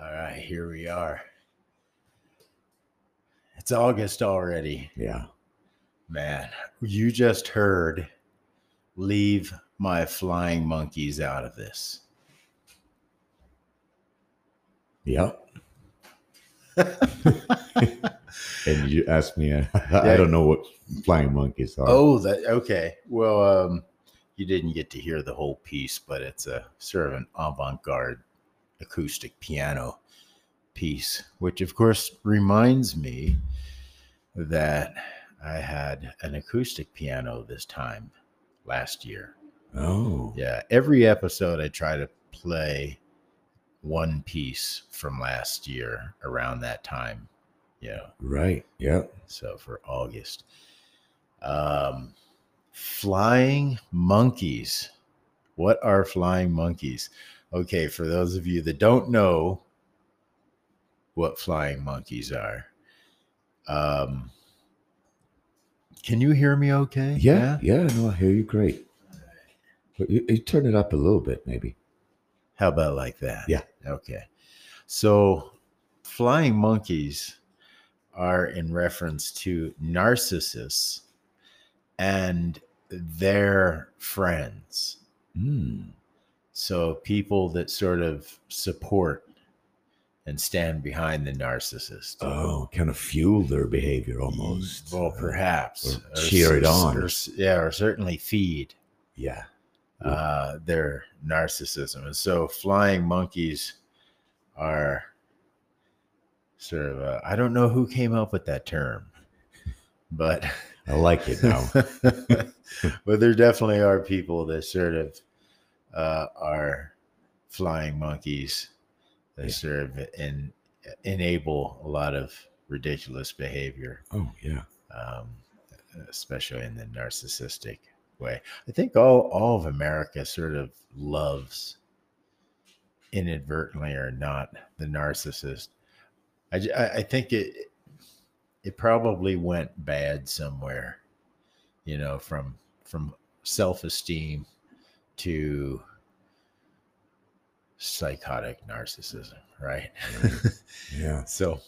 All right, here we are. It's August already. Yeah. Man, you just heard leave my flying monkeys out of this. Yep. and you asked me, I, I don't know what flying monkeys are. Oh, that okay. Well, um, you didn't get to hear the whole piece, but it's a sort of an avant-garde acoustic piano piece, which of course reminds me that I had an acoustic piano this time last year. Oh. Yeah, every episode I try to play one piece from last year around that time. Yeah. Right. Yeah. So for August. Um Flying Monkeys. What are flying monkeys? Okay, for those of you that don't know what flying monkeys are, um, can you hear me okay? Yeah, yeah, no, I hear you great. But you, you turn it up a little bit, maybe. How about like that? Yeah. Okay. So, flying monkeys are in reference to narcissists and their friends. Mm. So, people that sort of support and stand behind the narcissist. Oh, kind of fuel their behavior almost. Well, perhaps. or cheer it on. or yeah, or certainly feed Yeah. uh, their narcissism. And so flying monkeys are sort of, uh, I don't know who came up with that term, but, I like it now. but there definitely are people that sort of uh, are flying monkeys that Yeah. sort of en- enable a lot of ridiculous behavior oh, yeah. um, especially in the narcissistic way. I think all all of America sort of loves, inadvertently or not, the narcissist. I I think it it probably went bad somewhere, you know, from from self esteem to psychotic narcissism, right? Yeah. So,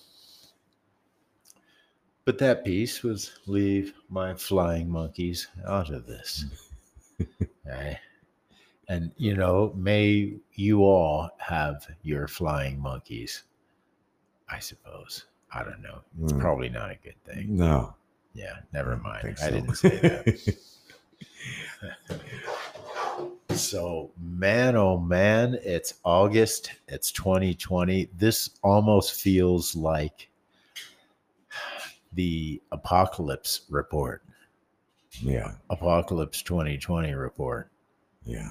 but that piece was leave my flying monkeys out of this. right? And, you know, may you all have your flying monkeys, I suppose. I don't know. It's Mm. probably not a good thing. No. Yeah, never mind. I so. didn't say that. So, man, oh man, it's August. It's 2020. This almost feels like the apocalypse report, yeah. apocalypse 2020 report. Yeah.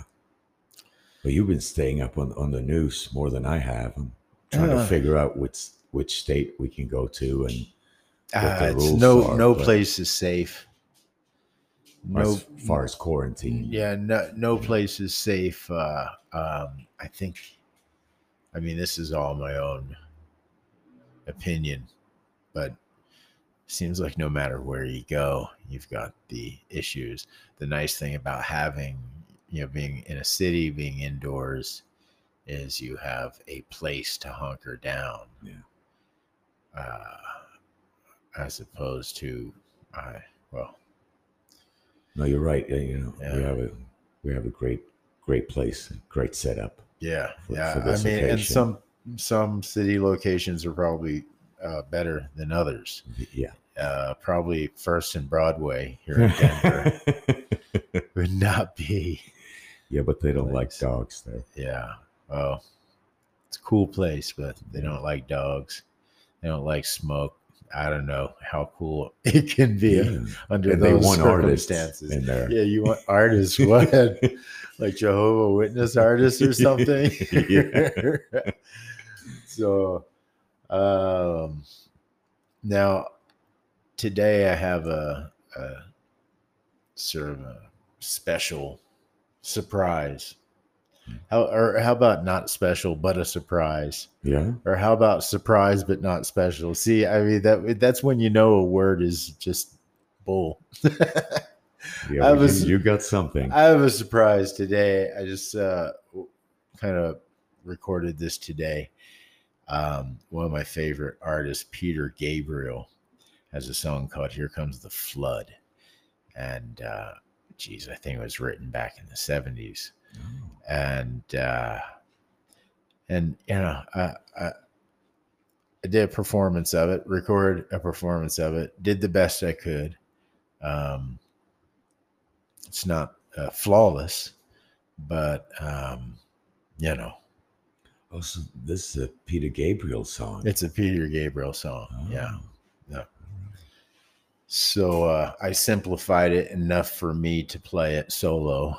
Well, you've been staying up on, on the news more than I have. I'm trying Uh. to figure out which which state we can go to and What Uh, the it's rules no are, no but- place is safe. No, as far as quarantine. yeah, no, no place is safe. Uh, um, I think, I mean, this is all my own opinion, but seems like no matter where you go, you've got the issues. The nice thing about having, you know, being in a city, being indoors, is you have a place to hunker down. Yeah. Uh, as opposed to, I well, No, you're right. Yeah, You know, Yeah. we have a we have a great great place, great setup. Yeah, for- yeah. for I mean, and some some city locations are probably uh, better than others. Yeah. Uh, probably first and Broadway here in Denver would not be. yeah, but they don't like dogs there. Yeah. Well, it's a cool place, but they don't like dogs. They don't like smoke. I don't know how cool it can be Yeah. under And those circumstances. in there. Yeah, you want artists? What? like Jehovah Witness artists or something? So, um, now today I have a, a sort of a special surprise. How or how about not special but a surprise? Yeah. Or how about surprise but not special? See, I mean that that's when you know a word is just bull. Yeah. I was- you, got something. I have a surprise today. I just uh, kind of recorded this today. Um, one of my favorite artists, Peter Gabriel, has a song called "Here Comes the Flood," and uh, geez, I think it was written back in the seventies. Oh. And uh, and you know, I, I I did a performance of it, record a performance of it, did the best I could. Um, it's not uh, flawless, but um, you know, Oh, so this is a Peter Gabriel song. it's a Peter Gabriel song. Yeah. Oh. So uh, I simplified it enough for me to play it solo,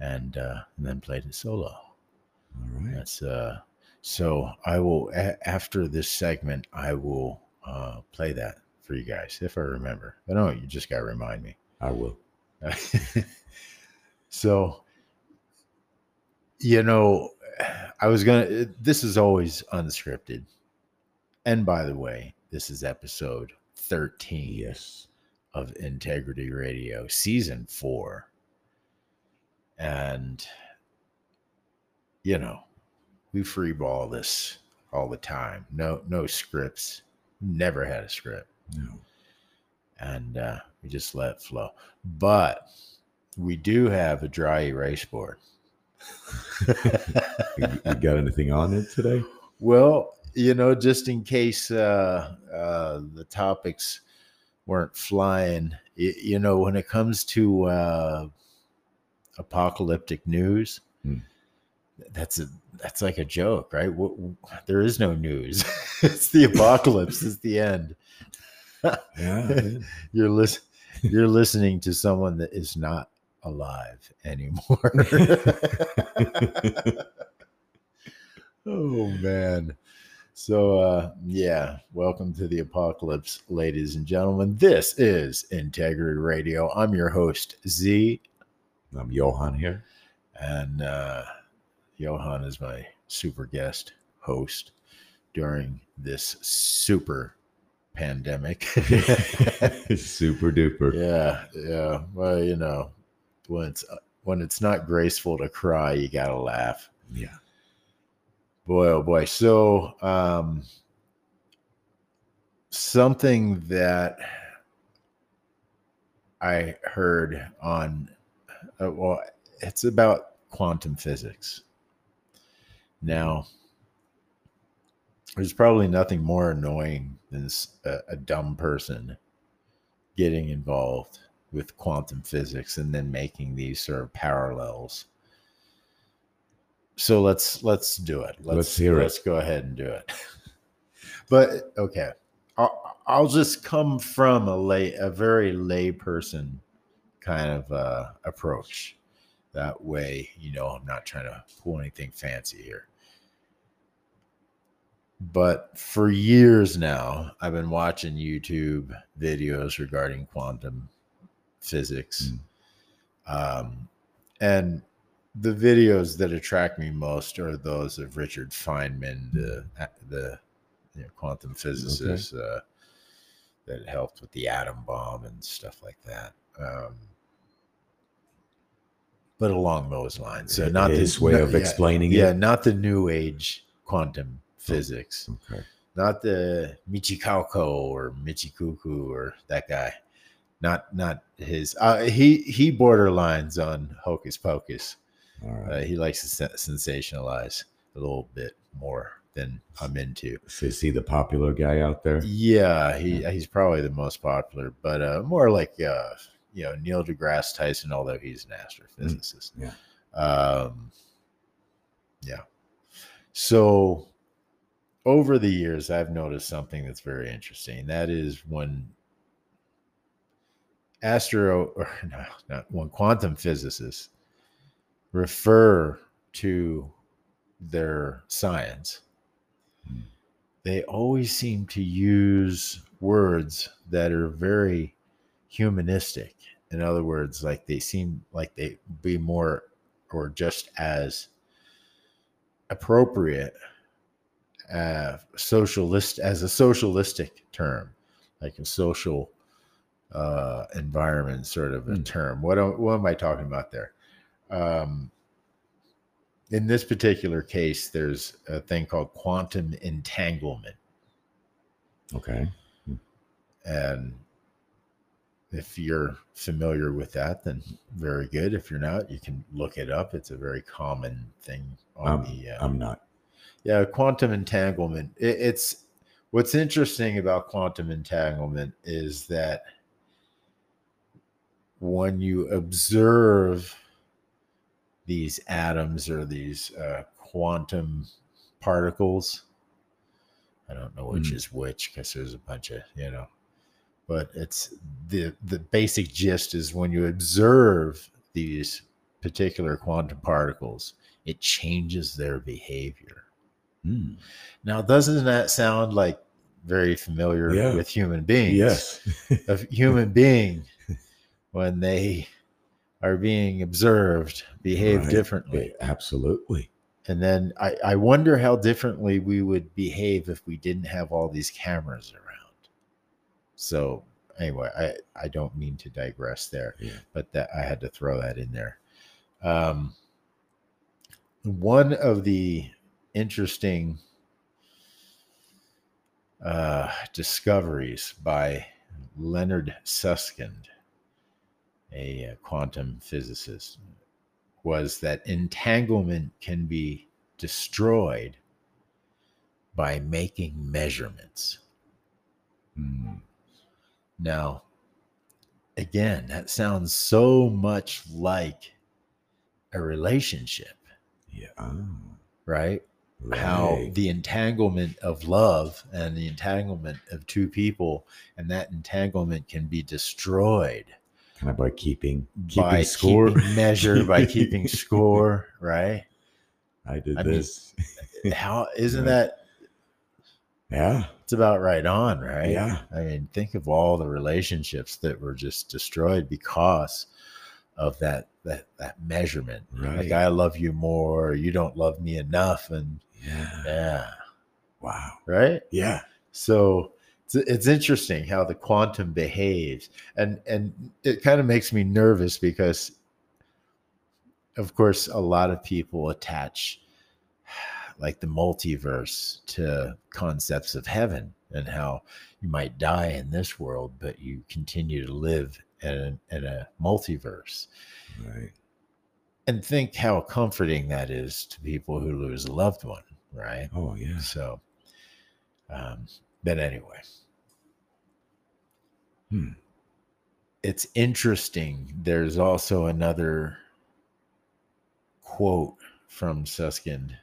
and, uh, and then played it solo. All right. That's uh. So I will a- after this segment, I will uh, play that for you guys if I remember. I know you just got to remind me. I will. so you know, I was gonna. This is always unscripted. And by the way, this is episode thirteen Yes. of Integrity Radio, season four. And, you know, we freeball this all the time. No, no scripts. Never had a script. No. And uh, we just let it flow. But we do have a dry erase board. You, you got anything on it today? Well, you know, just in case uh, uh, the topics weren't flying, you, you know, when it comes to uh, apocalyptic news, Hmm. that's a that's like a joke, right? What, there is no news. it's the apocalypse. it's the end. Yeah. You're listen, You're listening to someone that is not alive anymore. oh man. So uh yeah, welcome to the apocalypse, ladies and gentlemen. This is Integrity Radio. I'm your host, Z, I'm Johan here. and uh Johan is my super guest host during this super pandemic. Super duper. yeah, yeah. Well, you know, when it's when it's not graceful to cry, you gotta laugh. Yeah. Boy, oh boy. So, um, something that I heard on, uh, well, it's about quantum physics. Now, there's probably nothing more annoying than a dumb person getting involved with quantum physics and then making these sort of parallels. So let's let's do it. Let's, Let's hear it. Let's go ahead and do it. but okay, I'll, I'll just come from a lay a very lay person kind of uh, approach. That way, you know, I'm not trying to pull anything fancy here. But for years now, I've been watching YouTube videos regarding quantum physics. Um, and the videos that attract me most are those of Richard Feynman, the the you know, quantum physicist uh, that helped with the atom bomb and stuff like that. Um, but along those lines, so not His this way no- of yeah, explaining yeah, it. not the new age quantum physics Okay. not the Michikauko or Michikuku or that guy. Not not his. Uh, he he borderlines on hocus pocus. All right. Uh, he likes to sen- sensationalize a little bit more than I'm into. So is he the popular guy out there? Yeah, he he's probably the most popular, but uh, more like uh, you know Neil deGrasse Tyson, although he's an astrophysicist. yeah. Um, yeah. So over the years, I've noticed something that's very interesting. That is when astro or no, not when quantum physicists refer to their science, Hmm. they always seem to use words that are very humanistic. In other words, like they seem like they be more or just as appropriate uh, socialist as a socialistic term, like a social uh, environment sort of a Hmm. term. What am, what am I talking about there? Um, in this particular case, there's a thing called quantum entanglement, Okay. and if you're familiar with that, then very good. If you're not, you can look it up. It's a very common thing on I'm, the uh, I'm not. Yeah, quantum entanglement. It, it's what's interesting about quantum entanglement is that when you observe these atoms or these uh, quantum particles, I don't know which Mm. is which because there's a bunch of you know, but it's the the basic gist is when you observe these particular quantum particles, it changes their behavior. Hmm. Now, doesn't that sound like very familiar Yeah. with human beings? Yes. A human being, when they are being observed behave Right. differently. Absolutely. And then I, I wonder how differently we would behave if we didn't have all these cameras around. So anyway, I, I don't mean to digress there, Yeah. but that I had to throw that in there. Um, one of the interesting uh, discoveries by Leonard Susskind, a uh, quantum physicist, was that entanglement can be destroyed by making measurements. Mm. Now, again, that sounds so much like a relationship, Yeah. Ah, right? How the entanglement of love and the entanglement of two people, and that entanglement can be destroyed kind of by keeping keeping by score. keeping measure, by keeping score, right? I did I mean, this. How isn't Right. that yeah. It's about right on, right? Yeah. I mean, think of all the relationships that were just destroyed because of that that that measurement. Like I love you more, you don't love me enough, and Yeah. yeah, Wow. right. Yeah. So it's, it's interesting how the quantum behaves, and and it kind of makes me nervous because, of course, a lot of people attach like the multiverse to concepts of heaven and how you might die in this world, but you continue to live in a, in a multiverse. Right. And think how comforting that is to people who lose a loved one, right? Oh yeah. So, um, but anyway, Hmm. it's interesting. There's also another quote from Susskind,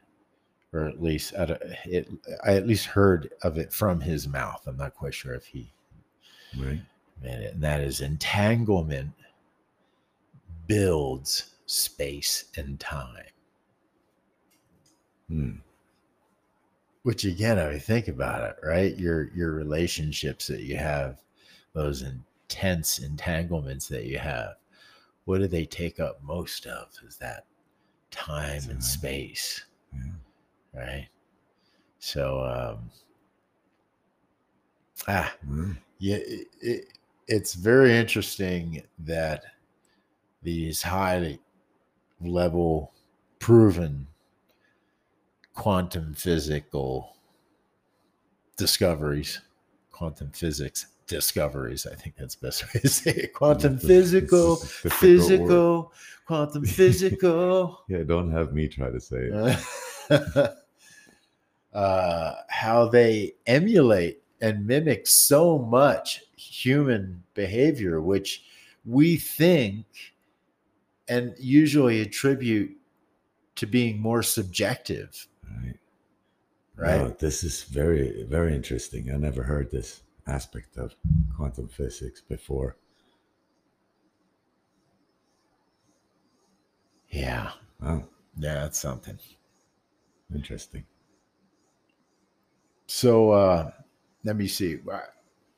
or at least I, don't- it, I at least heard of it from his mouth. I'm not quite sure if he Right. meant it, and that is entanglement builds space and time. Hmm. Which again, I mean, think about it, right? Your your relationships that you have, those intense entanglements that you have, what do they take up most of? Is that time Time. and space, Yeah. Right? So, um, ah, Hmm. yeah, it, it, it's very interesting that these high level proven quantum physical discoveries, quantum physics discoveries, I think that's the best way to say it. Quantum physical, it's a difficult word. physical, quantum physical. Yeah. Don't have me try to say it. uh, how they emulate and mimic so much human behavior, which we think and usually attribute to being more subjective, Right. right? No, this is very, very interesting. I never heard this aspect of quantum physics before. Yeah, Wow. yeah, that's something. Interesting. So uh, let me see.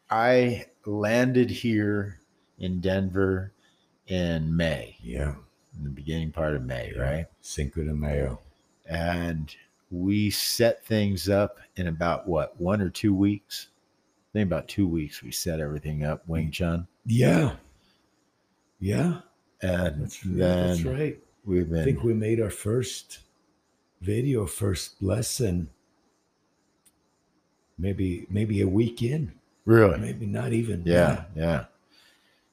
I landed here in Denver in May, Yeah. in the beginning part of May, Yeah. right? Cinco de Mayo. and we set things up in about what one or two weeks. I think about two weeks we set everything up, Wing Chun, Yeah. Yeah. and That's, then that's right. we've been, I think we made our first video, first lesson, maybe maybe a week in, really, maybe not even. yeah, yeah.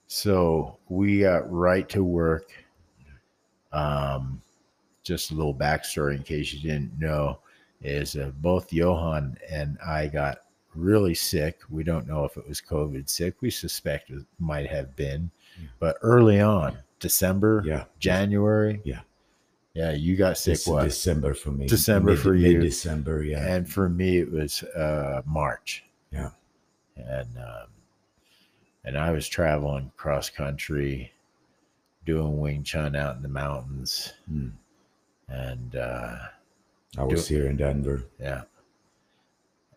So we got right to work. Um, just a little backstory in case you didn't know is uh, both Johan and I got really sick. We don't know if it was COVID sick. We suspect it might have been, Yeah. but early on, December, Yeah. January, Yeah. Yeah, you got sick. This what? December for me. December for you. December, yeah. And for me, it was uh, March. Yeah. And um, and I was traveling cross country, doing Wing Chun out in the mountains, Hmm. and uh, I was here in Denver. yeah,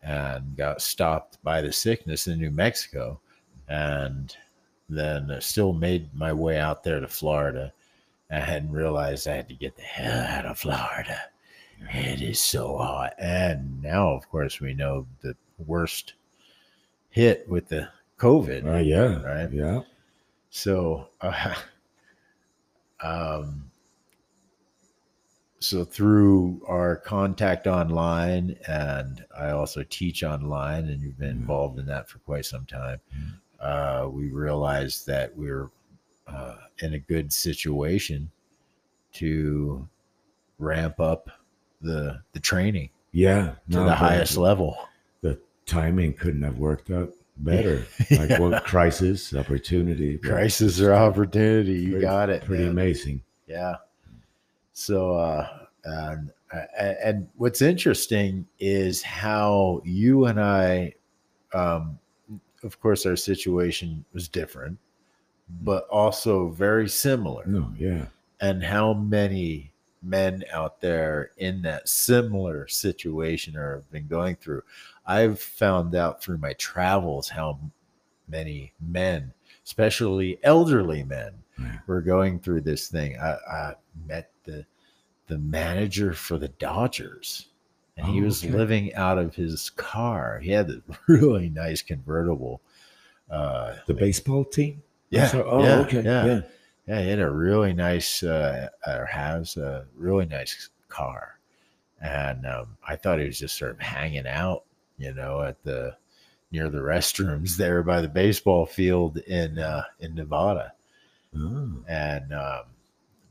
and got stopped by the sickness in New Mexico, and then still made my way out there to Florida, I hadn't realized I had to get the hell out of Florida. It is so hot. And now, of course, we know the worst hit with the COVID. Uh, yeah. Right. Yeah. So, uh, um, so through our contact online, and I also teach online, and you've been Mhm. involved in that for quite some time. Mhm. Uh, we realized that we're uh, in a good situation to ramp up the the training Yeah. to no, the highest level. the timing couldn't have worked out better. Yeah. Like what crisis, opportunity. Crisis or opportunity, you pretty- got it. Pretty man. amazing. Yeah. So, uh, and, and and what's interesting is how you and I, um, of course, our situation was different, but also very similar. No, yeah. And how many men out there in that similar situation or have been going through. I've found out through my travels how many men, especially elderly men, Yeah. were going through this thing. I, I met the the manager for the Dodgers, and he Oh, was okay. living out of his car. He had a really nice convertible. Uh, The baseball team? Yeah, So- oh, yeah, okay. yeah, Yeah. yeah, he had a really nice, uh, or has a really nice car. And um, I thought he was just sort of hanging out, you know, at the near the restrooms there by the baseball field in uh, in Nevada. Oh. And um,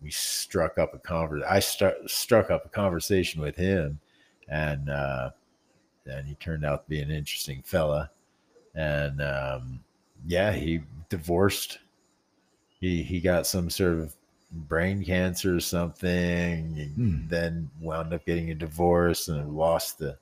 we struck up a conver. I stu- struck up a conversation with him, and uh, and he turned out to be an interesting fella. And um, yeah, he divorced he he got some sort of brain cancer or something and Hmm. then wound up getting a divorce and lost the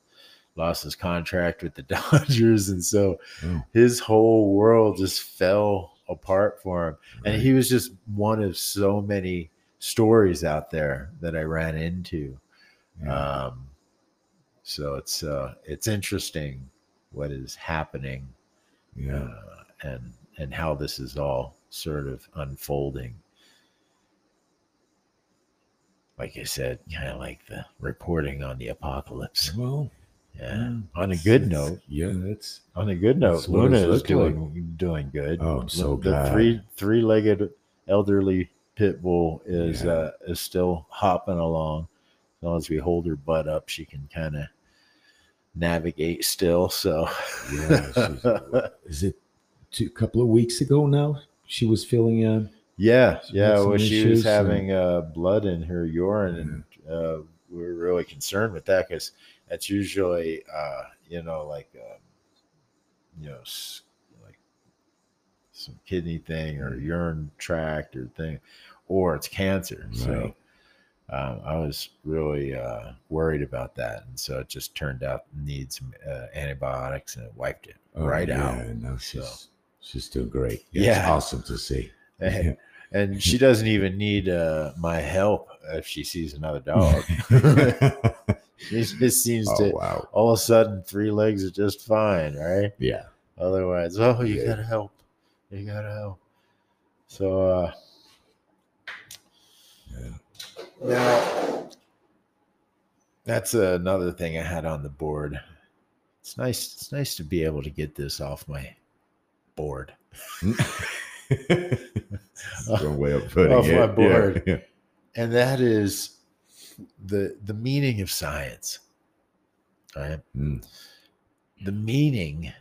lost his contract with the Dodgers and so Oh. his whole world just fell apart for him and he was just one of so many stories out there that I ran into Yeah. um so it's uh it's interesting what is happening yeah. uh, and and how this is all sort of unfolding. Like I said, kind of like the reporting on the apocalypse. well, Yeah. On a good note, Yeah, that's on a good note, Luna is looked like. doing doing good. Oh, I'm so the glad. three three legged elderly pit bull is Yeah. uh, is still hopping along. As long as we hold her butt up, she can kind of navigate still. So yeah. is it two couple of weeks ago now? She was feeling uh Yeah, yeah. Well, she was issues and- having uh, blood in her urine, and uh, we were really concerned with that because that's usually, uh, you know, like, um, you know, like some kidney thing or Mhm. urine tract or thing, or it's cancer. So um, I was really uh, worried about that, and so it just turned out need some uh, antibiotics, and it wiped it oh, right yeah, out. No, So- she's doing great. It's Yeah. awesome to see. And, and she doesn't even need uh, my help if she sees another dog. she just seems oh to wow. all of a sudden three legs are just fine, right? Yeah. Otherwise, oh, you Yeah. gotta help, you gotta help. So uh, Yeah. now that's another thing I had on the board. It's nice. It's nice to be able to get this off my board. That's way of putting Off it. my board. yeah. and that is the the meaning of science right Mm, the meaning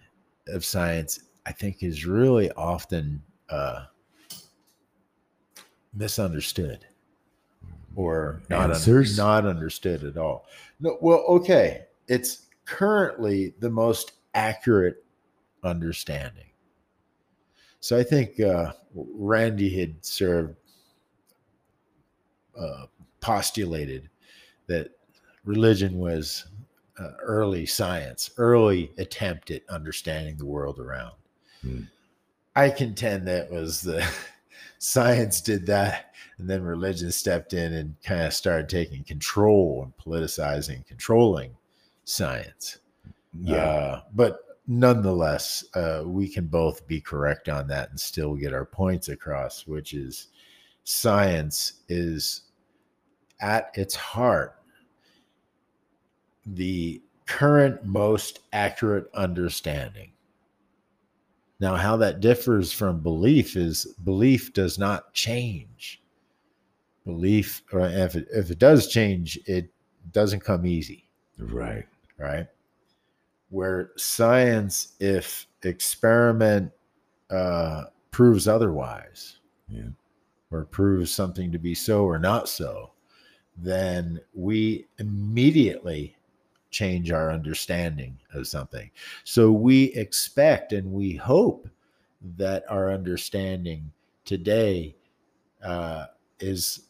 of science i think is really often uh misunderstood or not un- not understood at all no well okay it's currently the most accurate understanding so i think uh randy had sort of uh, postulated that religion was uh, early science, early attempt at understanding the world around. Hmm. I contend that was the science did that, and then religion stepped in and kind of started taking control and politicizing, controlling science. Yeah. Uh, but nonetheless, uh, we can both be correct on that and still get our points across, which is science is at its heart the current most accurate understanding. Now, how that differs from belief is belief does not change. Belief, or if it, if it does change, it doesn't come easy. Right. Right. Where science, if experiment uh, proves otherwise, Yeah. or proves something to be so or not so, then we immediately change our understanding of something. So we expect and we hope that our understanding today uh, is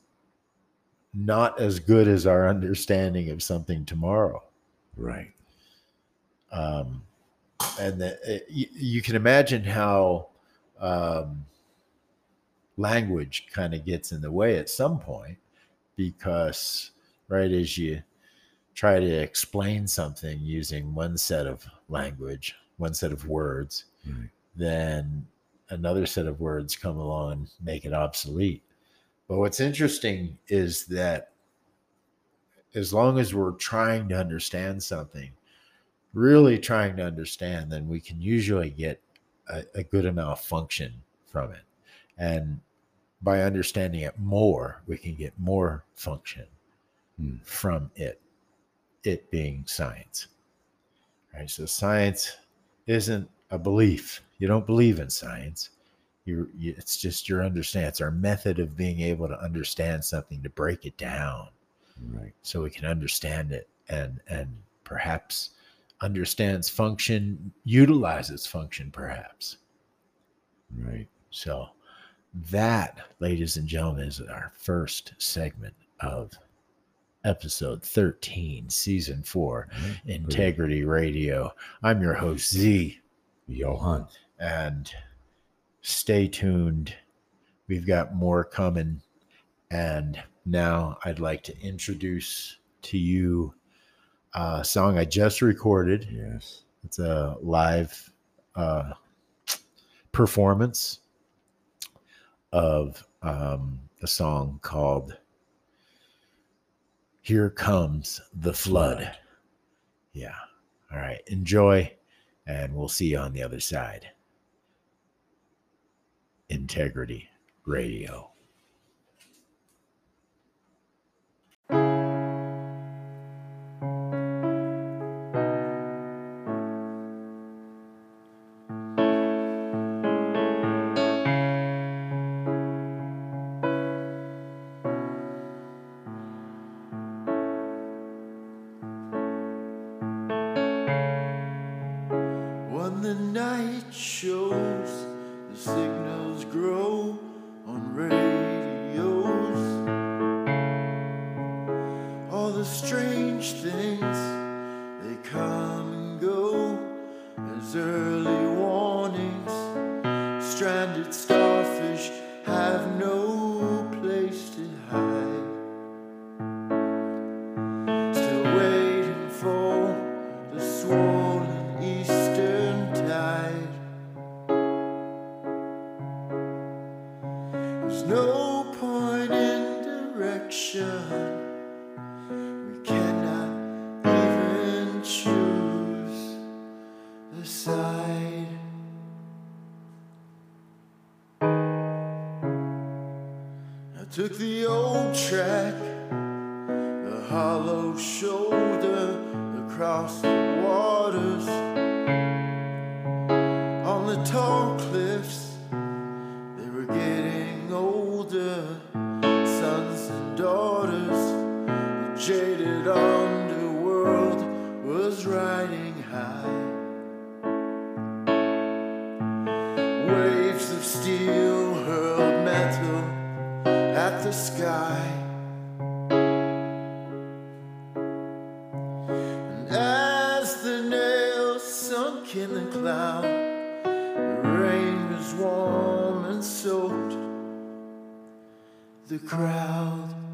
not as good as our understanding of something tomorrow. Right. Um, and the, it, you, you can imagine how um, language kind of gets in the way at some point because right as you try to explain something using one set of language one set of words Right. then another set of words come along and make it obsolete but what's interesting is that as long as we're trying to understand something really trying to understand then we can usually get a, a good amount of function from it. And by understanding it more we can get more function Hmm. from it it being science. Right so science isn't a belief. You don't believe in science. You you- it's just your understand it's our method of being able to understand something to break it down. Right. so we can understand it and and perhaps understand its function utilizes function perhaps Right. so that ladies and gentlemen is our first segment of episode 13 season 4 Right. integrity radio i'm your host z Johan. and stay tuned we've got more coming and now i'd like to introduce to you a song i just recorded. Yes. it's a live uh, performance of um, a song called here comes the flood. Flood. yeah. All right. Enjoy and we'll see you on the other side. Integrity radio steel hurled metal at the sky. And as the nails sunk in the cloud, the rain was warm and soaked the crowd.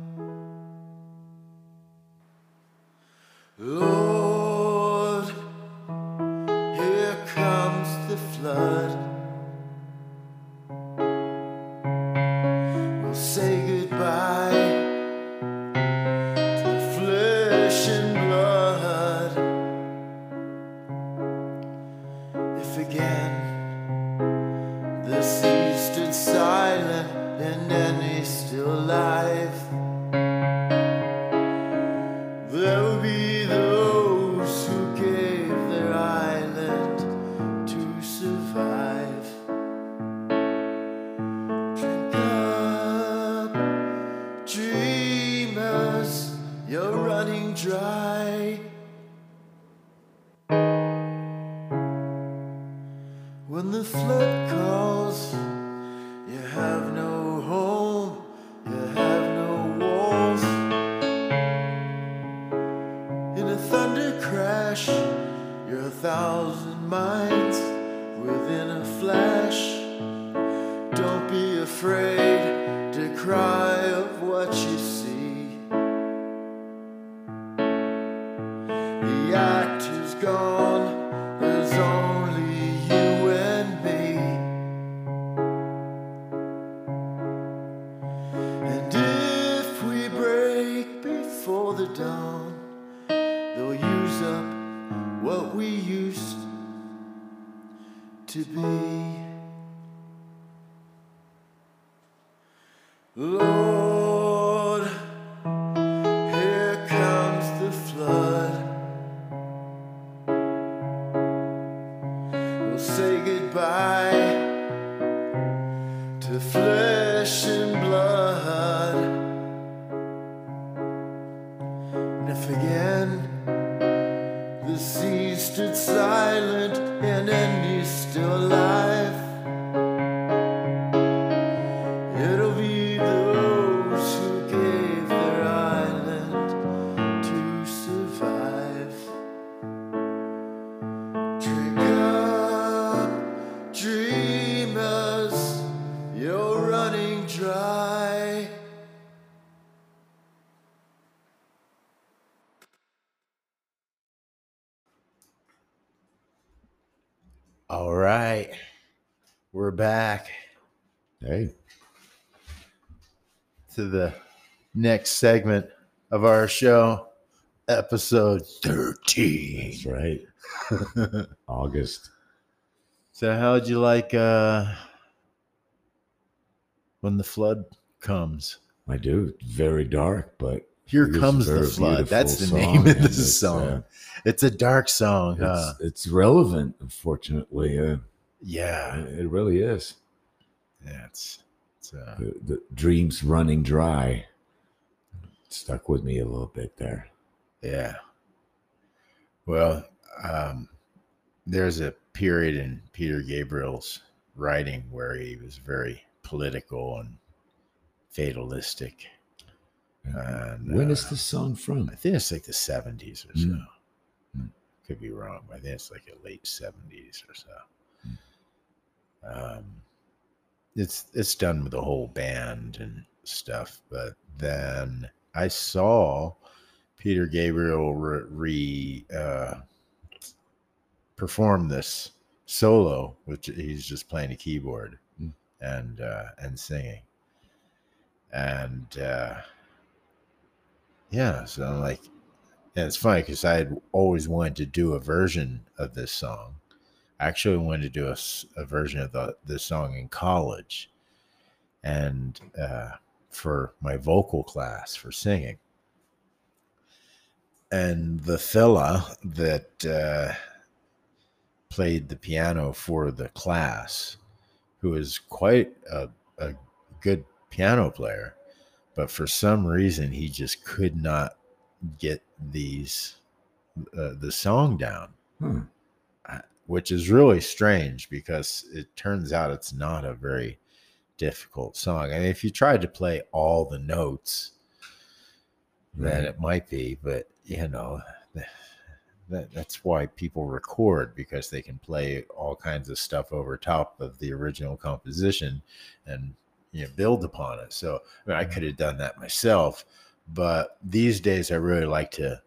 And if again the sea stood silent and Andy's still alive, next segment of our show, episode 13. that's right. August. So how'd you like uh when the flood comes? I do. Very dark, but Here It is a comes the flood. That's the name of the it's, song. uh, it's a dark song, huh? it's, it's relevant, unfortunately. Uh, Yeah. it really is. Yeah, it's it's uh The, the dreams running dry stuck with me a little bit there. Yeah. Well, um, there's a period in Peter Gabriel's writing where he was very political and fatalistic. And, when uh, is this song from? I think it's like the 70s or so. Mm. Mm. Could be wrong, but I think it's like the late 70s or so. Um, it's it's done with the whole band and stuff, but then I saw Peter Gabriel re, re uh, perform this solo, which he's just playing a keyboard Mm. and uh, and singing, and uh, yeah, so I'm like, and it's funny because I had always wanted to do a version of this song. I actually wanted to do a version of the this song in college, and uh, for my vocal class for singing. And the fella that uh, played the piano for the class, who is quite a, a good piano player, but for some reason he just could not get these uh, the song down Huh. which is really strange because it turns out it's not a very difficult song. I mean, if you tried to play all the notes, then Right. it might be, but you know, that, that's why people record because they can play all kinds of stuff over top of the original composition and you know build upon it. So I, mean, I mm-hmm. could have done that myself, but these days I really like to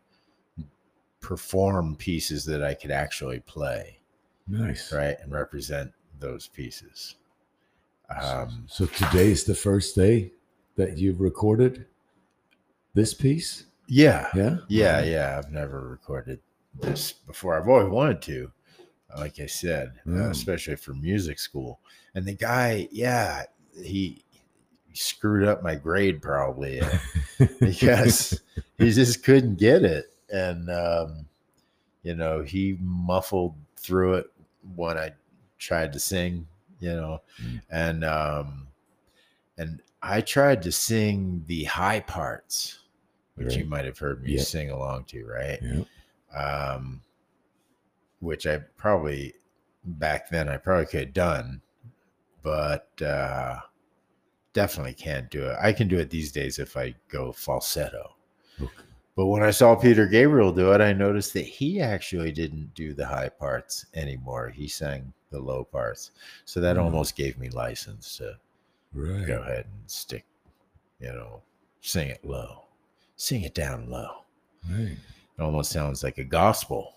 perform pieces that I could actually play Nice. right and represent those pieces um so today's the first day that you've recorded this piece? yeah Yeah. yeah yeah i've never recorded this before i've always wanted to like i said uh, Yeah. especially for music school and the guy yeah he he screwed up my grade probably because he just couldn't get it. And, um, you know, he muffled through it when I tried to sing, you know, Mm. and, um, and I tried to sing the high parts, which you might have heard me sing along to, right? Um, which I probably back then I probably could have done, but uh, definitely can't do it. I can do it these days if I go falsetto. Okay. But when I saw Peter Gabriel do it, I noticed that he actually didn't do the high parts anymore. He sang the low parts. So that Hmm. almost gave me license to Right. go ahead and stick, you know, sing it low, sing it down low Right. it almost sounds like a gospel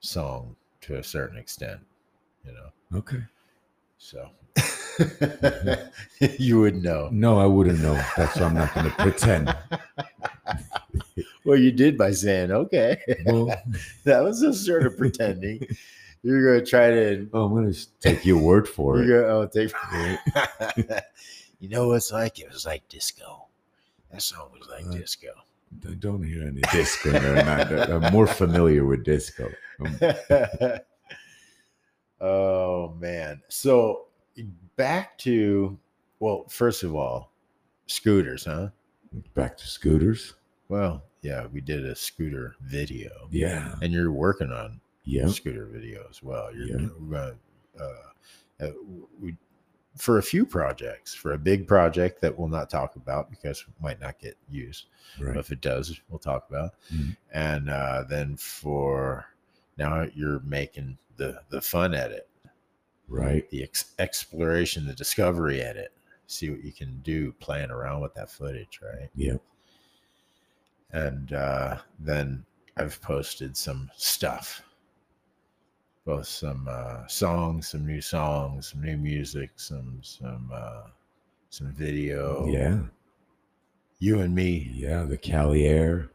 song to a certain extent, you know. Okay. So you would know. No, I wouldn't know. That's why I'm not going to pretend. Well, you did by saying, okay. Well, that was a sort of pretending. You're going to try to. Oh, I'm going to take your word for it. Gonna, oh, take, you know what it's like? It was like disco. That song was like Uh, disco. I don't hear any disco. in there, and I, I'm more familiar with disco. Um, oh man. So back to well, first of all, scooters, huh? back to scooters. Well, yeah, we did a scooter video. Yeah. And you're working on Yeah. scooter video as well. You're Yeah. uh, uh, we for a few projects, for a big project that we'll not talk about because it might not get used. But if it does, we'll talk about. Mhm. And uh, then for now, you're making the the fun edit, Right. the ex- exploration, the discovery edit. See what you can do playing around with that footage, right? Yeah. And uh, then I've posted some stuff, both some uh, songs, some new songs, some new music, some some uh, some video. Yeah. you and me. Yeah. The Cali Air.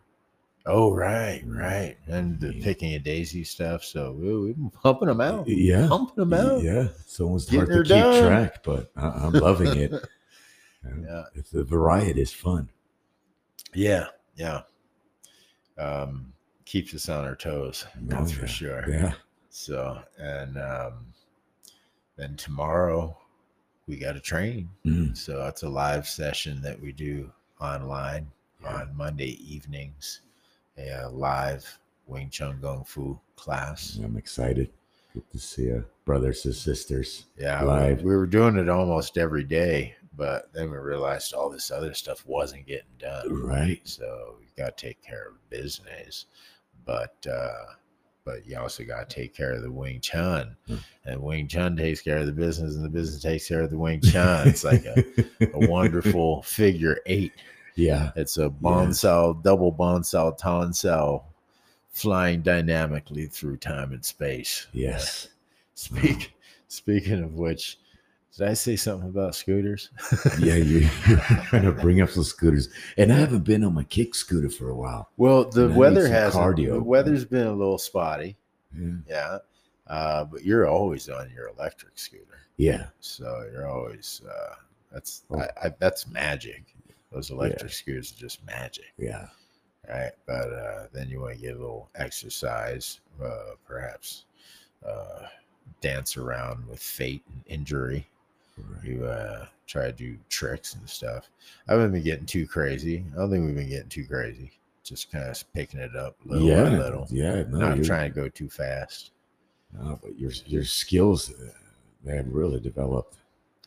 Oh, right, right, and the Yeah. picking a daisy stuff. So we- we've been pumping them out, Yeah. pumping them out. Yeah. It's almost Getting hard to her keep done. track, but I, I'm loving it. Yeah. It's the variety is fun. Yeah, yeah. Um, keeps us on our toes. That's Oh, for sure. Yeah. So, and um, then tomorrow we got a train. Mm. So that's a live session that we do online Yeah. on Monday evenings. A uh, live Wing Chun Kung Fu class. I'm excited. Good to see you, brothers and sisters. Yeah, we- We, were doing it almost every day, but then we realized all this other stuff wasn't getting done. Right. So we got to take care of business, but uh, but you also got to take care of the Wing Chun, Hmm. and Wing Chun takes care of the business, and the business takes care of the Wing Chun. It's like a, a wonderful figure eight. yeah. It's a bonsal, double bonsal tonsal, flying dynamically through time and space. Yes. Speak. Speaking of which, did I say something about scooters? Yeah, you, you're trying to bring up some scooters, and I haven't been on my kick scooter for a while. Well, the And I need weather has cardio. The weather's been a little spotty. Yeah, Yeah. Uh, but you're always on your electric scooter. yeah, So you're always, uh, that's, Oh. I, I, that's magic. Those electric scooters are just magic. yeah. Right. But, uh, then you want to get a little exercise, uh, perhaps, uh, dance around with fate and injury. You, uh, try to do tricks and stuff. I haven't been getting too crazy. I don't think we've been getting too crazy. Just kind of picking it up little yeah, by little. yeah. No, Not trying to go too fast. no, but your your skills uh, they have really developed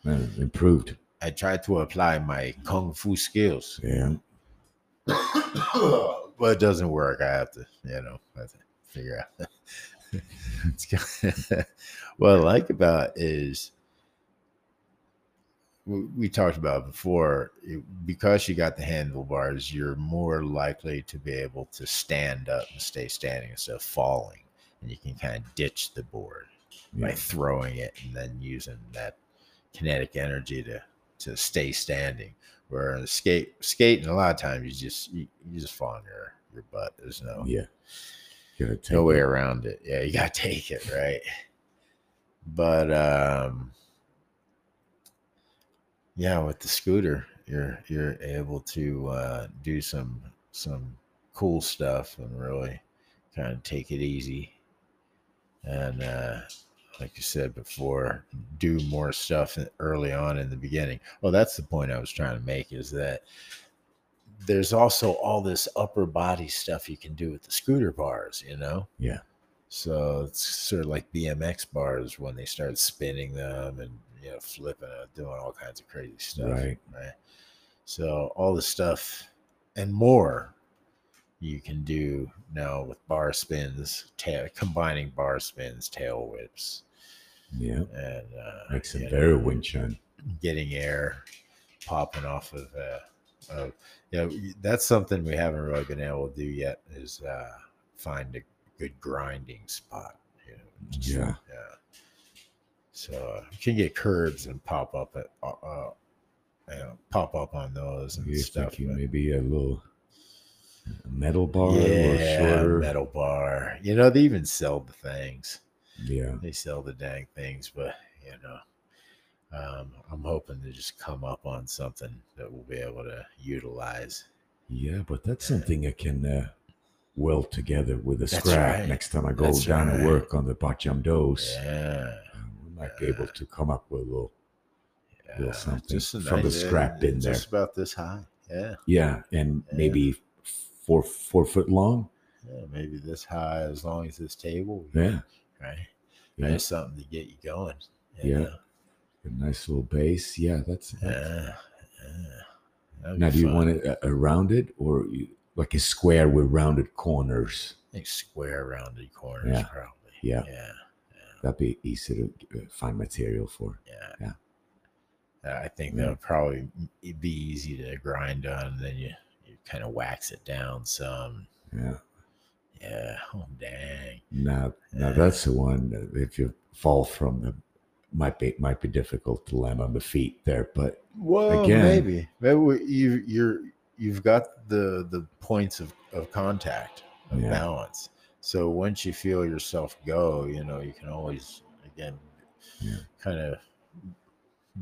and improved. I tried to apply my kung fu skills, Yeah, but it doesn't work. I have to, you know, I have to figure out. Kind what I like about is we we talked about before it- because you got the handlebars, you're more likely to be able to stand up and stay standing instead of falling, and you can kind of ditch the board. by throwing it and then using that kinetic energy to to stay standing. Where in skate skating, a lot of times you just you, you just fall on your your butt. There's no yeah. No way it. around it. Yeah, you gotta take it right. But um, yeah, with the scooter, you're you're able to uh, do some some cool stuff and really kind of take it easy. And uh, like you said before, do more stuff early on in the beginning. Well, that's the point I was trying to make is that there's also all this upper body stuff you can do with the scooter bars, you know? Yeah. So it's sort of like BMX bars when they start spinning them and you know flipping it, doing all kinds of crazy stuff. Right. Right. So all the stuff and more you can do now with bar spins, tail, combining bar spins, tail whips, Yeah. and uh, Makes it know, very Wing Chun. getting air popping off of uh of you know that's something we haven't really been able to do yet is uh find a good grinding spot you know, just- Yeah. yeah so uh, you can get curbs and pop up at uh, uh you know, pop up on those and You're stuff but- maybe a little metal bar or yeah shorter. metal bar you know they even sell the things Yeah. they sell the dang things, but you know, um, I'm hoping to just come up on something that we'll be able to utilize. Yeah, but that's something I can uh, weld together with a That's scrap right. next time I go That's down right. to work on the Bacham Dose. Yeah, might be able to come up with a little, yeah. Little something from the scrap bin there. Just about this high. Yeah, yeah, and Yeah. maybe four four foot long. yeah, maybe this high as long as this table. Yeah, right. yeah, There's something to get you going. you Yeah. a nice little base. Yeah, that's. yeah, yeah. Now, do you fun. want it uh, rounded or you, like a square with rounded corners? I think square rounded corners, Yeah. probably. Yeah. yeah. That'd be easy to uh, find material for. Yeah. Yeah. Uh, I think Yeah. that would probably be easy to grind on. And then you, you kind of wax it down some. Yeah. Yeah. Oh, dang. Now, now Yeah. that's the one. that If you fall from the, might be might be difficult to land on the feet there, but Well, Again- maybe. Maybe we- you, you're, you've got the, the points of, of contact, of Yeah. balance. So once you feel yourself go, you know, you can always, again, Yeah. kind of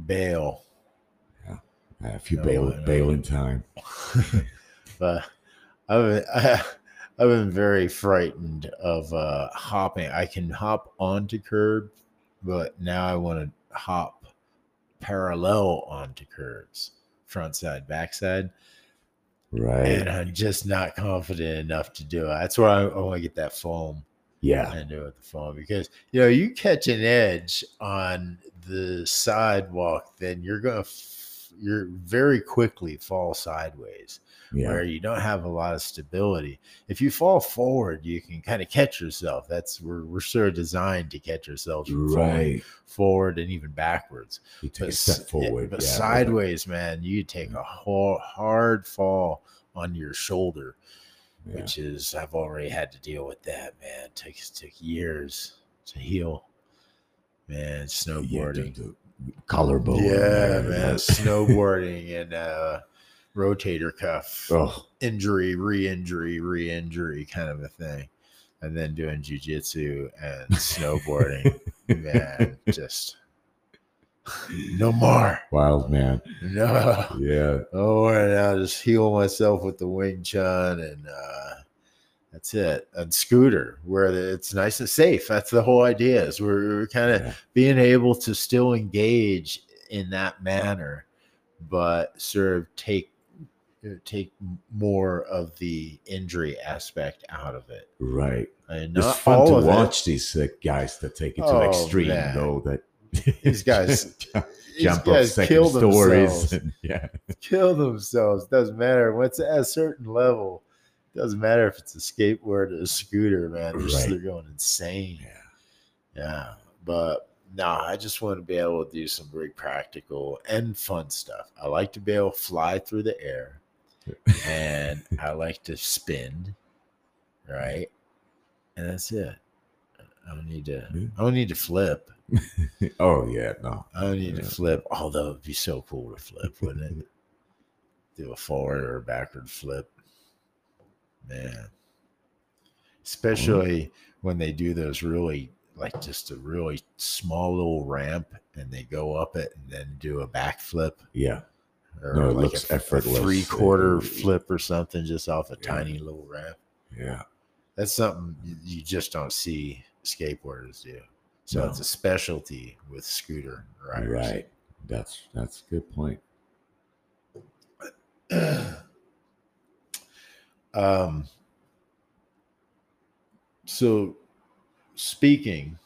bail. uh, if you No, bail know. bail in time, but I've been, I've been very frightened of uh, hopping. I can hop onto curb, but now I want to hop parallel onto curbs, front side, back side, right? and I'm just not confident enough to do it. That's why I, I want to get that foam yeah, and do it with the foam because you know you catch an edge on the sidewalk, then you're gonna. You're very quickly fall sideways yeah, where you don't have a lot of stability. If you fall forward, you can kind of catch yourself. That's we're we're sort of designed to catch ourselves right. forward and even backwards. You take a s- step forward, but yeah, sideways, man, you take a whole hard fall on your shoulder, which is I've already had to deal with that. Man, it took took years to heal. Man, snowboarding. Collarbone. Yeah, man, snowboarding and uh, rotator cuff Oh, injury, re-injury, re-injury kind of a thing. And then doing jujitsu and snowboarding. man, just no more. wild man. No. Yeah, Oh, and I'll just heal myself with the Wing Chun and uh that's it. And scooter, where it's nice and safe. That's the whole idea. Is we're, we're kind of yeah, being able to still engage in that manner, but sort of take uh, take more of the injury aspect out of it. right. And It's fun to watch these uh, guys that take it to Oh, the extreme, man. though. That These guys- jump These guys second kill stories. themselves. And, yeah, kill themselves. Doesn't matter. Once at a certain level, doesn't matter if it's a skateboard or a scooter, man. They're, just, they're going insane. yeah, Yeah, but no, I just want to be able to do some very practical and fun stuff. I like to be able to fly through the air, and I like to spin, right? And that's it. I don't need to. I don't need to flip. oh yeah, no, I don't need Yeah. to flip. Although it'd be so cool to flip, wouldn't it? Do a forward or a backward flip, man. Especially when they do those really like just a really small little ramp and they go up it and then do a backflip Yeah. or No, it like looks a, effortless. three quarter flip or something just off a Yeah. tiny little ramp. Yeah. That's something you- you just don't see skateboarders do. So No. it's a specialty with scooter riders. Right. That's that's a good point. um, so speaking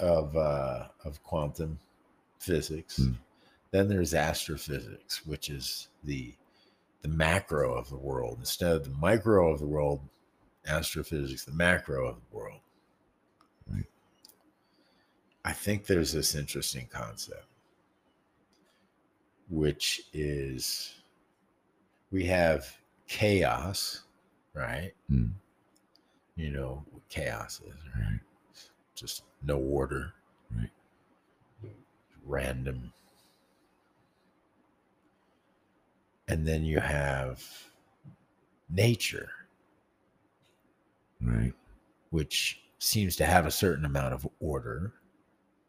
of uh, of quantum physics, Hmm. then there's astrophysics, which is the the macro of the world instead of the micro of the world. Astrophysics, the macro of the world. Right. I think there's this interesting concept, which is we have chaos, right? Hmm. You know what chaos is, right? Right. Just no order, Right. random. And then you have nature, Right. which seems to have a certain amount of order,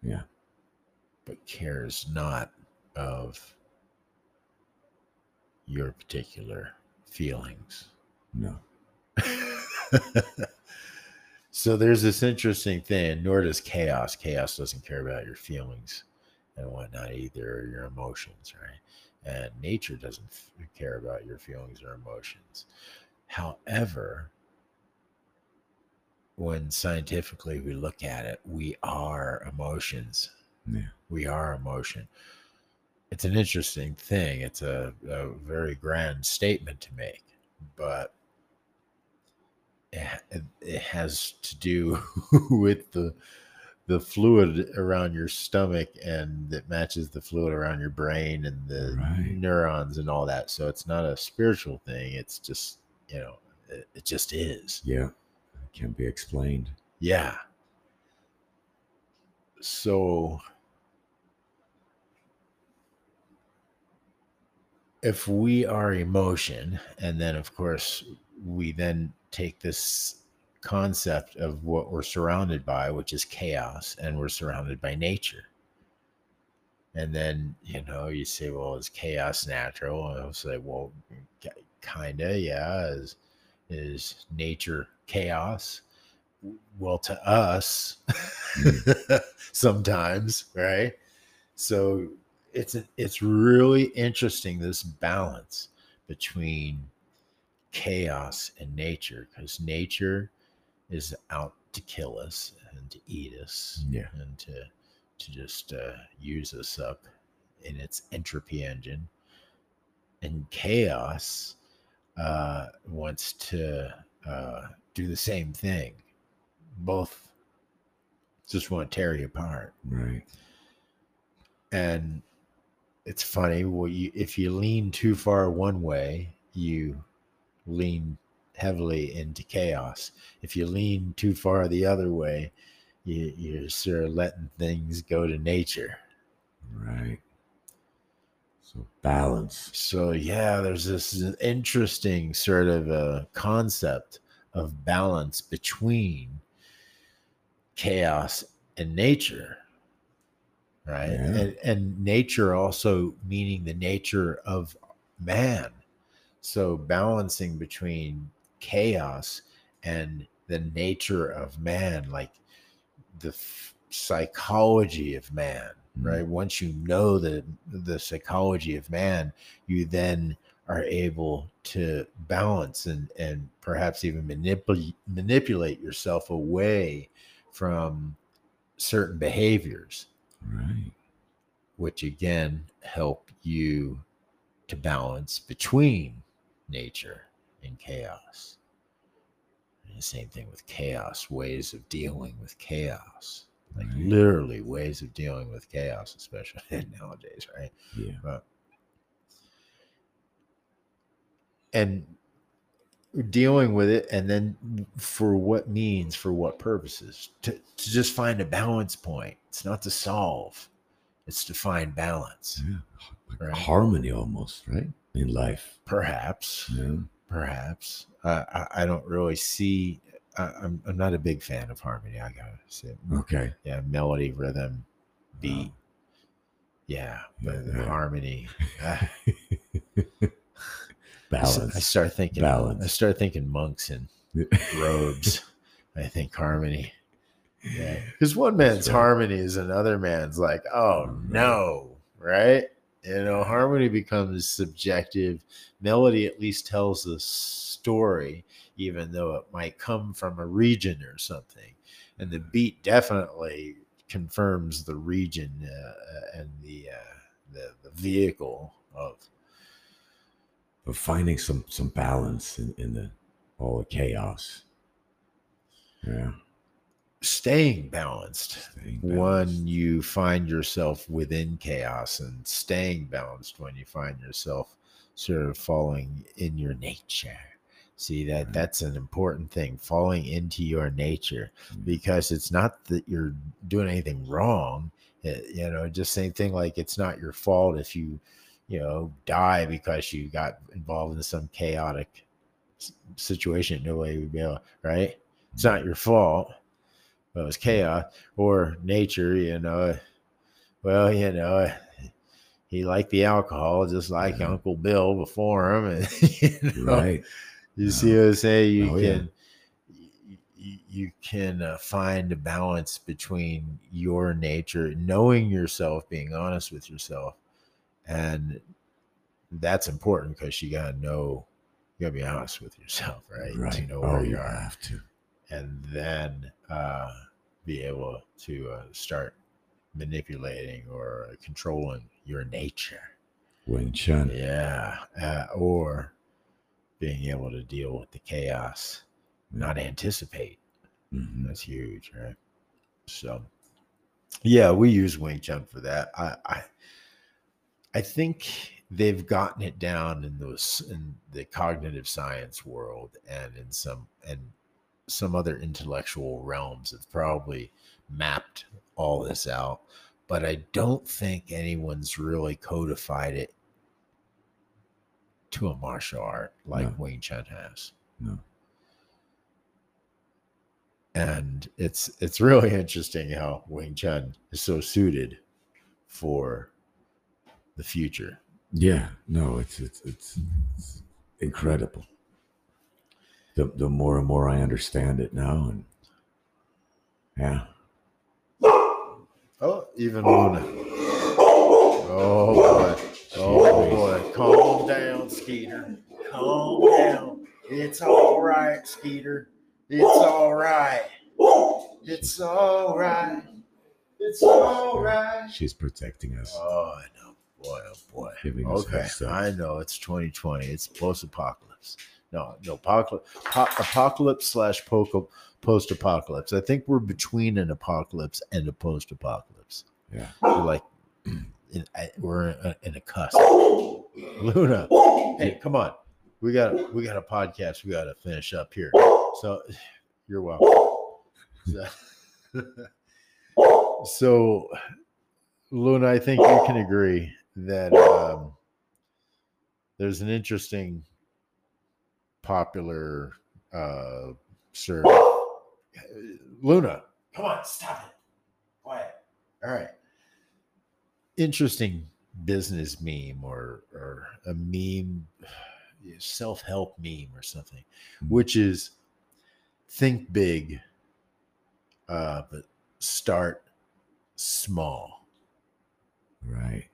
Yeah. but cares not of your particular feelings. No. so there's this interesting thing, nor does chaos. Chaos doesn't care about your feelings and whatnot either, or your emotions, right? And nature doesn't care about your feelings or emotions. However, when scientifically we look at it, we are emotions. Yeah. We are emotion. It's an interesting thing. It's a, a very grand statement to make, but it, it- has to do with the the fluid around your stomach and that matches the fluid around your brain and the Right. neurons and all that. So it's not a spiritual thing. It's just you know it, it just is. Yeah. It can be explained. Yeah. So if we are emotion, and then of course we then take this concept of what we're surrounded by, which is chaos, and we're surrounded by nature. And then, you know, you say, well, is chaos natural? And I'll say, well, kinda, yeah. Is is nature chaos? well to us hmm. sometimes right so it's it's really interesting this balance between chaos and nature because nature is out to kill us and to eat us Yeah. and to to just uh, use us up in its entropy engine and chaos uh, wants to uh, do the same thing both just want to tear you apart. Right. And it's funny, well, you, if you lean too far one way, you lean heavily into chaos. If you lean too far the other way, you, you're sort of letting things go to nature. Right. So balance. So, yeah, there's this interesting sort of a concept of balance between chaos and nature right Yeah. and, and nature also meaning the nature of man so balancing between chaos and the nature of man like the f- psychology of man Mm. right once you know the the psychology of man you then are able to balance and and perhaps even manipulate manipulate yourself away from certain behaviors Right. which again help you to balance between nature and chaos and the same thing with chaos ways of dealing with chaos like Right. literally ways of dealing with chaos especially nowadays right Yeah. But, and dealing with it and then for what means for what purposes to, to just find a balance point it's not to solve it's to find balance Yeah. Like Right. harmony almost, right? In life. perhaps Yeah. perhaps uh, I, I don't really see I, I'm I'm not a big fan of harmony. I gotta say, Okay. yeah, melody, rhythm, beat, Oh. yeah, but Yeah, yeah. harmony. ah, Balance. I start thinking. Balance. I start thinking monks and robes. I think harmony. Yeah, because one man's right. harmony is another man's like, oh Right. no, right? You know, harmony becomes subjective. Melody at least tells the story, even though it might come from a region or something. And the beat definitely confirms the region uh, and the, uh, the the vehicle of But finding some some balance in, in the all the chaos. Yeah. staying balanced. staying balanced. One, you find yourself within chaos and staying balanced when you find yourself sort of falling in your nature. See that Right. that's an important thing, falling into your nature, Mm. because it's not that you're doing anything wrong. Uh, you know, just same thing like it's not your fault if you, you know, die because you got involved in some chaotic situation. No way would be able, right? It's not your fault. Well, it was chaos or nature, you know. Well, you know, he liked the alcohol just like Yeah. Uncle Bill before him. And, you know, Right. you see what I'm saying? You Oh, can you, you can uh, find a balance between your nature, knowing yourself, being honest with yourself, and that's important because you gotta know you gotta be honest with yourself, right? Right. know oh, where you you are have to. and then uh, be able to uh, start manipulating or controlling your nature. Wing Chun. Yeah. Uh, or being able to deal with the chaos, not anticipate. Mhm. That's huge, right? So, yeah, we use Wing Chun for that. I, I, I think they've gotten it down in those in the cognitive science world and in some and some other intellectual realms have probably mapped all this out. But I don't think anyone's really codified it to a martial art like No. Wing Chun has No. and it's it's really interesting how Wing Chun is so suited for the future. Yeah. No, it's it's it's, it's incredible. The the more and more I understand it now, and yeah. Oh, even Luna. Oh boy. Oh boy. Calm down, Skeeter. Calm down. It's all right, Skeeter. It's all right. It's all right. It's all right. She's protecting us. Oh, I know. Boy, oh boy. Okay. I know it's 2020. It's post-apocalypse. No, no, apocalypse, po- apocalypse slash post-apocalypse. I think we're between an apocalypse and a post-apocalypse. Yeah. We're like, in, I- we're in a, in a cusp. Luna, hey, come on. We got we got a podcast. We got to finish up here. So, you're welcome. So, so, Luna, I think you can agree that um, there's an interesting, popular uh, of Luna. Come on, stop it. Quiet. All right. Interesting business meme or or a meme, self help meme or something, which is think big, uh, but start small. Right.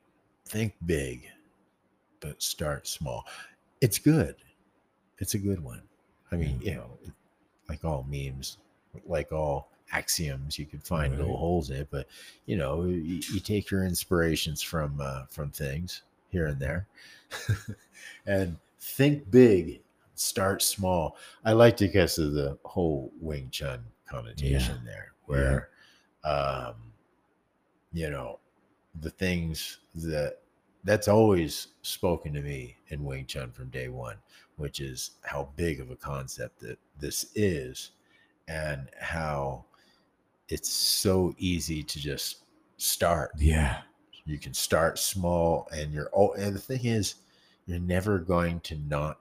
Think big, but start small. It's good. It's a good one. I mean, you know, like all memes, like all axioms, you can find little Right. holes in it. But you know, you, you take your inspirations from uh, from things here and there, and think big, start small. I like to guess of the whole Wing Chun connotation there, where, um, you know, the things that that's always spoken to me in Wing Chun from day one, which is how big of a concept that this is and how it's so easy to just start. Yeah. You can start small and you're oh and the thing is you're never going to not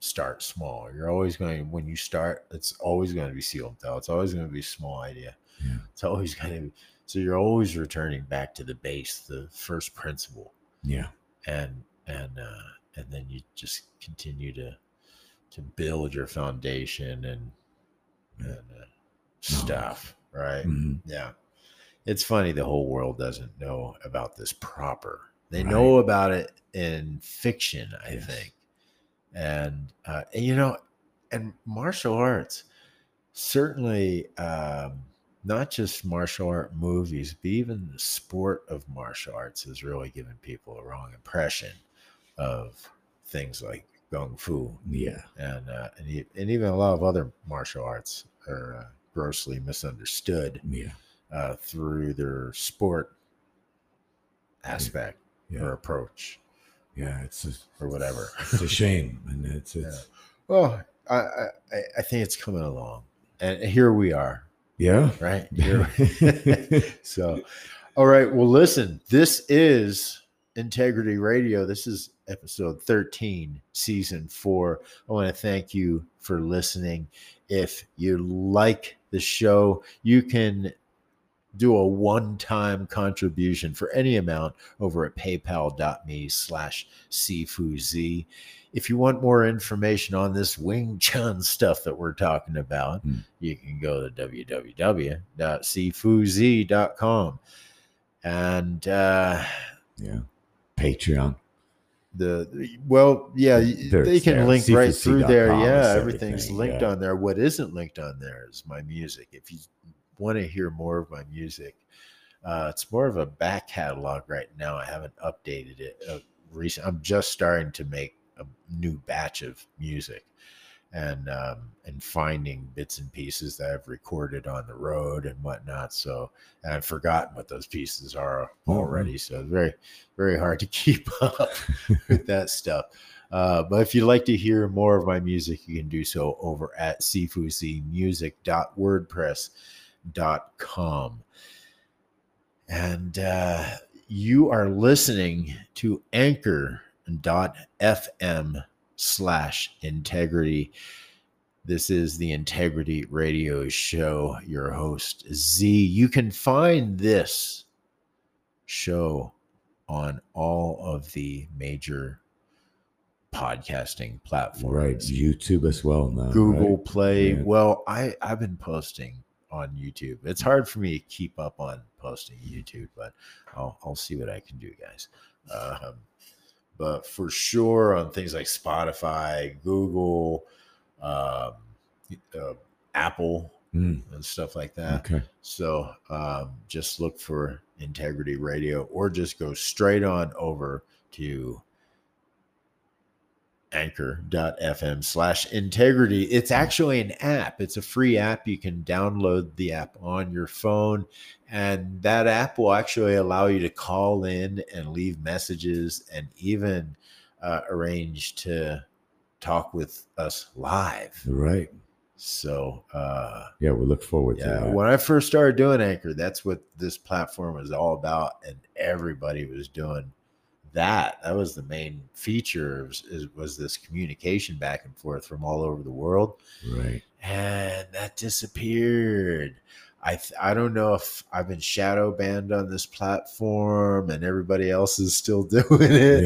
start small. You're always going when you start, it's always going to be sealed though. It's always going to be a small idea. Yeah. It's always going to be so you're always returning back to the base, the first principle. Yeah. And and uh and then you just continue to to build your foundation and and uh, stuff, right? Mhm. Yeah. It's funny the whole world doesn't know about this proper. They Right. know about it in fiction, I Yes. think. And uh and, you know, and martial arts certainly um not just martial art movies, but even the sport of martial arts has really given people a wrong impression of things like gung fu Yeah. and uh, and, and even a lot of other martial arts are uh, grossly misunderstood Yeah. uh, through their sport aspect or approach Yeah. It's a, or whatever. It's a shame, and it's it's Well, I, I I- I think it's coming along, and here we are, yeah. right? So, all right. Well, listen, this is Integrity Radio. This is episode 13, season four. I want to thank you for listening. If you like the show, you can do a one-time contribution for any amount over at paypal.me slash cfuz if you want more information on this wing chun stuff that we're talking about Hmm. you can go to www.cfuz.com and uh yeah. Patreon. the well yeah y- There they can there. link right through there yeah everything's everything, linked yeah. on there what isn't linked on there is my music if you want to hear more of my music uh it's more of a back catalog right now i haven't updated it uh, recent i'm just starting to make a new batch of music and um and finding bits and pieces that i've recorded on the road and whatnot so and i've forgotten what those pieces are already so it's very very hard to keep up with that stuff. Uh, but if you'd like to hear more of my music, you can do so over at cfuzmusic.wordpress.com. And uh, you are listening to anchor.fm slash integrity. This is the Integrity Radio Show. Your host, Z. You can find this show on all of the major podcasting platforms. Right. YouTube as well now. Google right? Play. Yeah. Well, I I've been posting on YouTube. It's hard for me to keep up on posting YouTube, but I'll I'll see what I can do, guys. Um, but for sure on things like Spotify, Google, um, uh, Apple, Mm, and stuff like that. okay. So um, just look for Integrity Radio or just go straight on over to anchor.fm slash integrity. It's actually an app. It's a free app. You can download the app on your phone. And that app will actually allow you to call in and leave messages and even uh, arrange to talk with us live. Right. So, uh, Yeah, we look forward to yeah, that. when I first started doing Anchor, that's what this platform was all about, and everybody was doing that. That was the main feature was, is, was this communication back and forth from all over the world, Right. and that disappeared. I th- I don't know if I've been shadow banned on this platform, and everybody else is still doing it.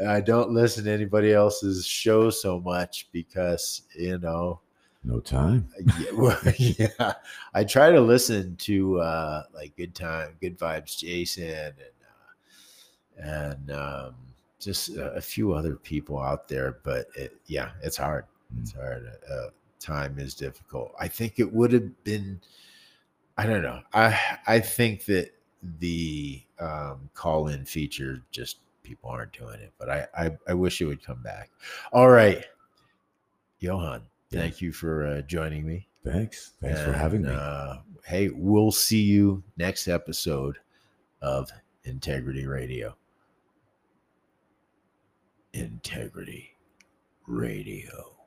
Yeah. I don't listen to anybody else's show so much because you know No time. yeah, well, yeah. I try to listen to uh like Good Time, Good Vibes, Jason, and uh, and um, just a, a few other people out there. But it, yeah, it's hard. It's hard. Uh, time is difficult. I think it would have been. I don't know. I I think that the um, call in feature just people aren't doing it. But I I, I wish it would come back. All right, Johan. Yeah. Thank you for uh, joining me. Thanks. Thanks for having me. Uh, hey, we'll see you next episode of Integrity Radio. Integrity Radio.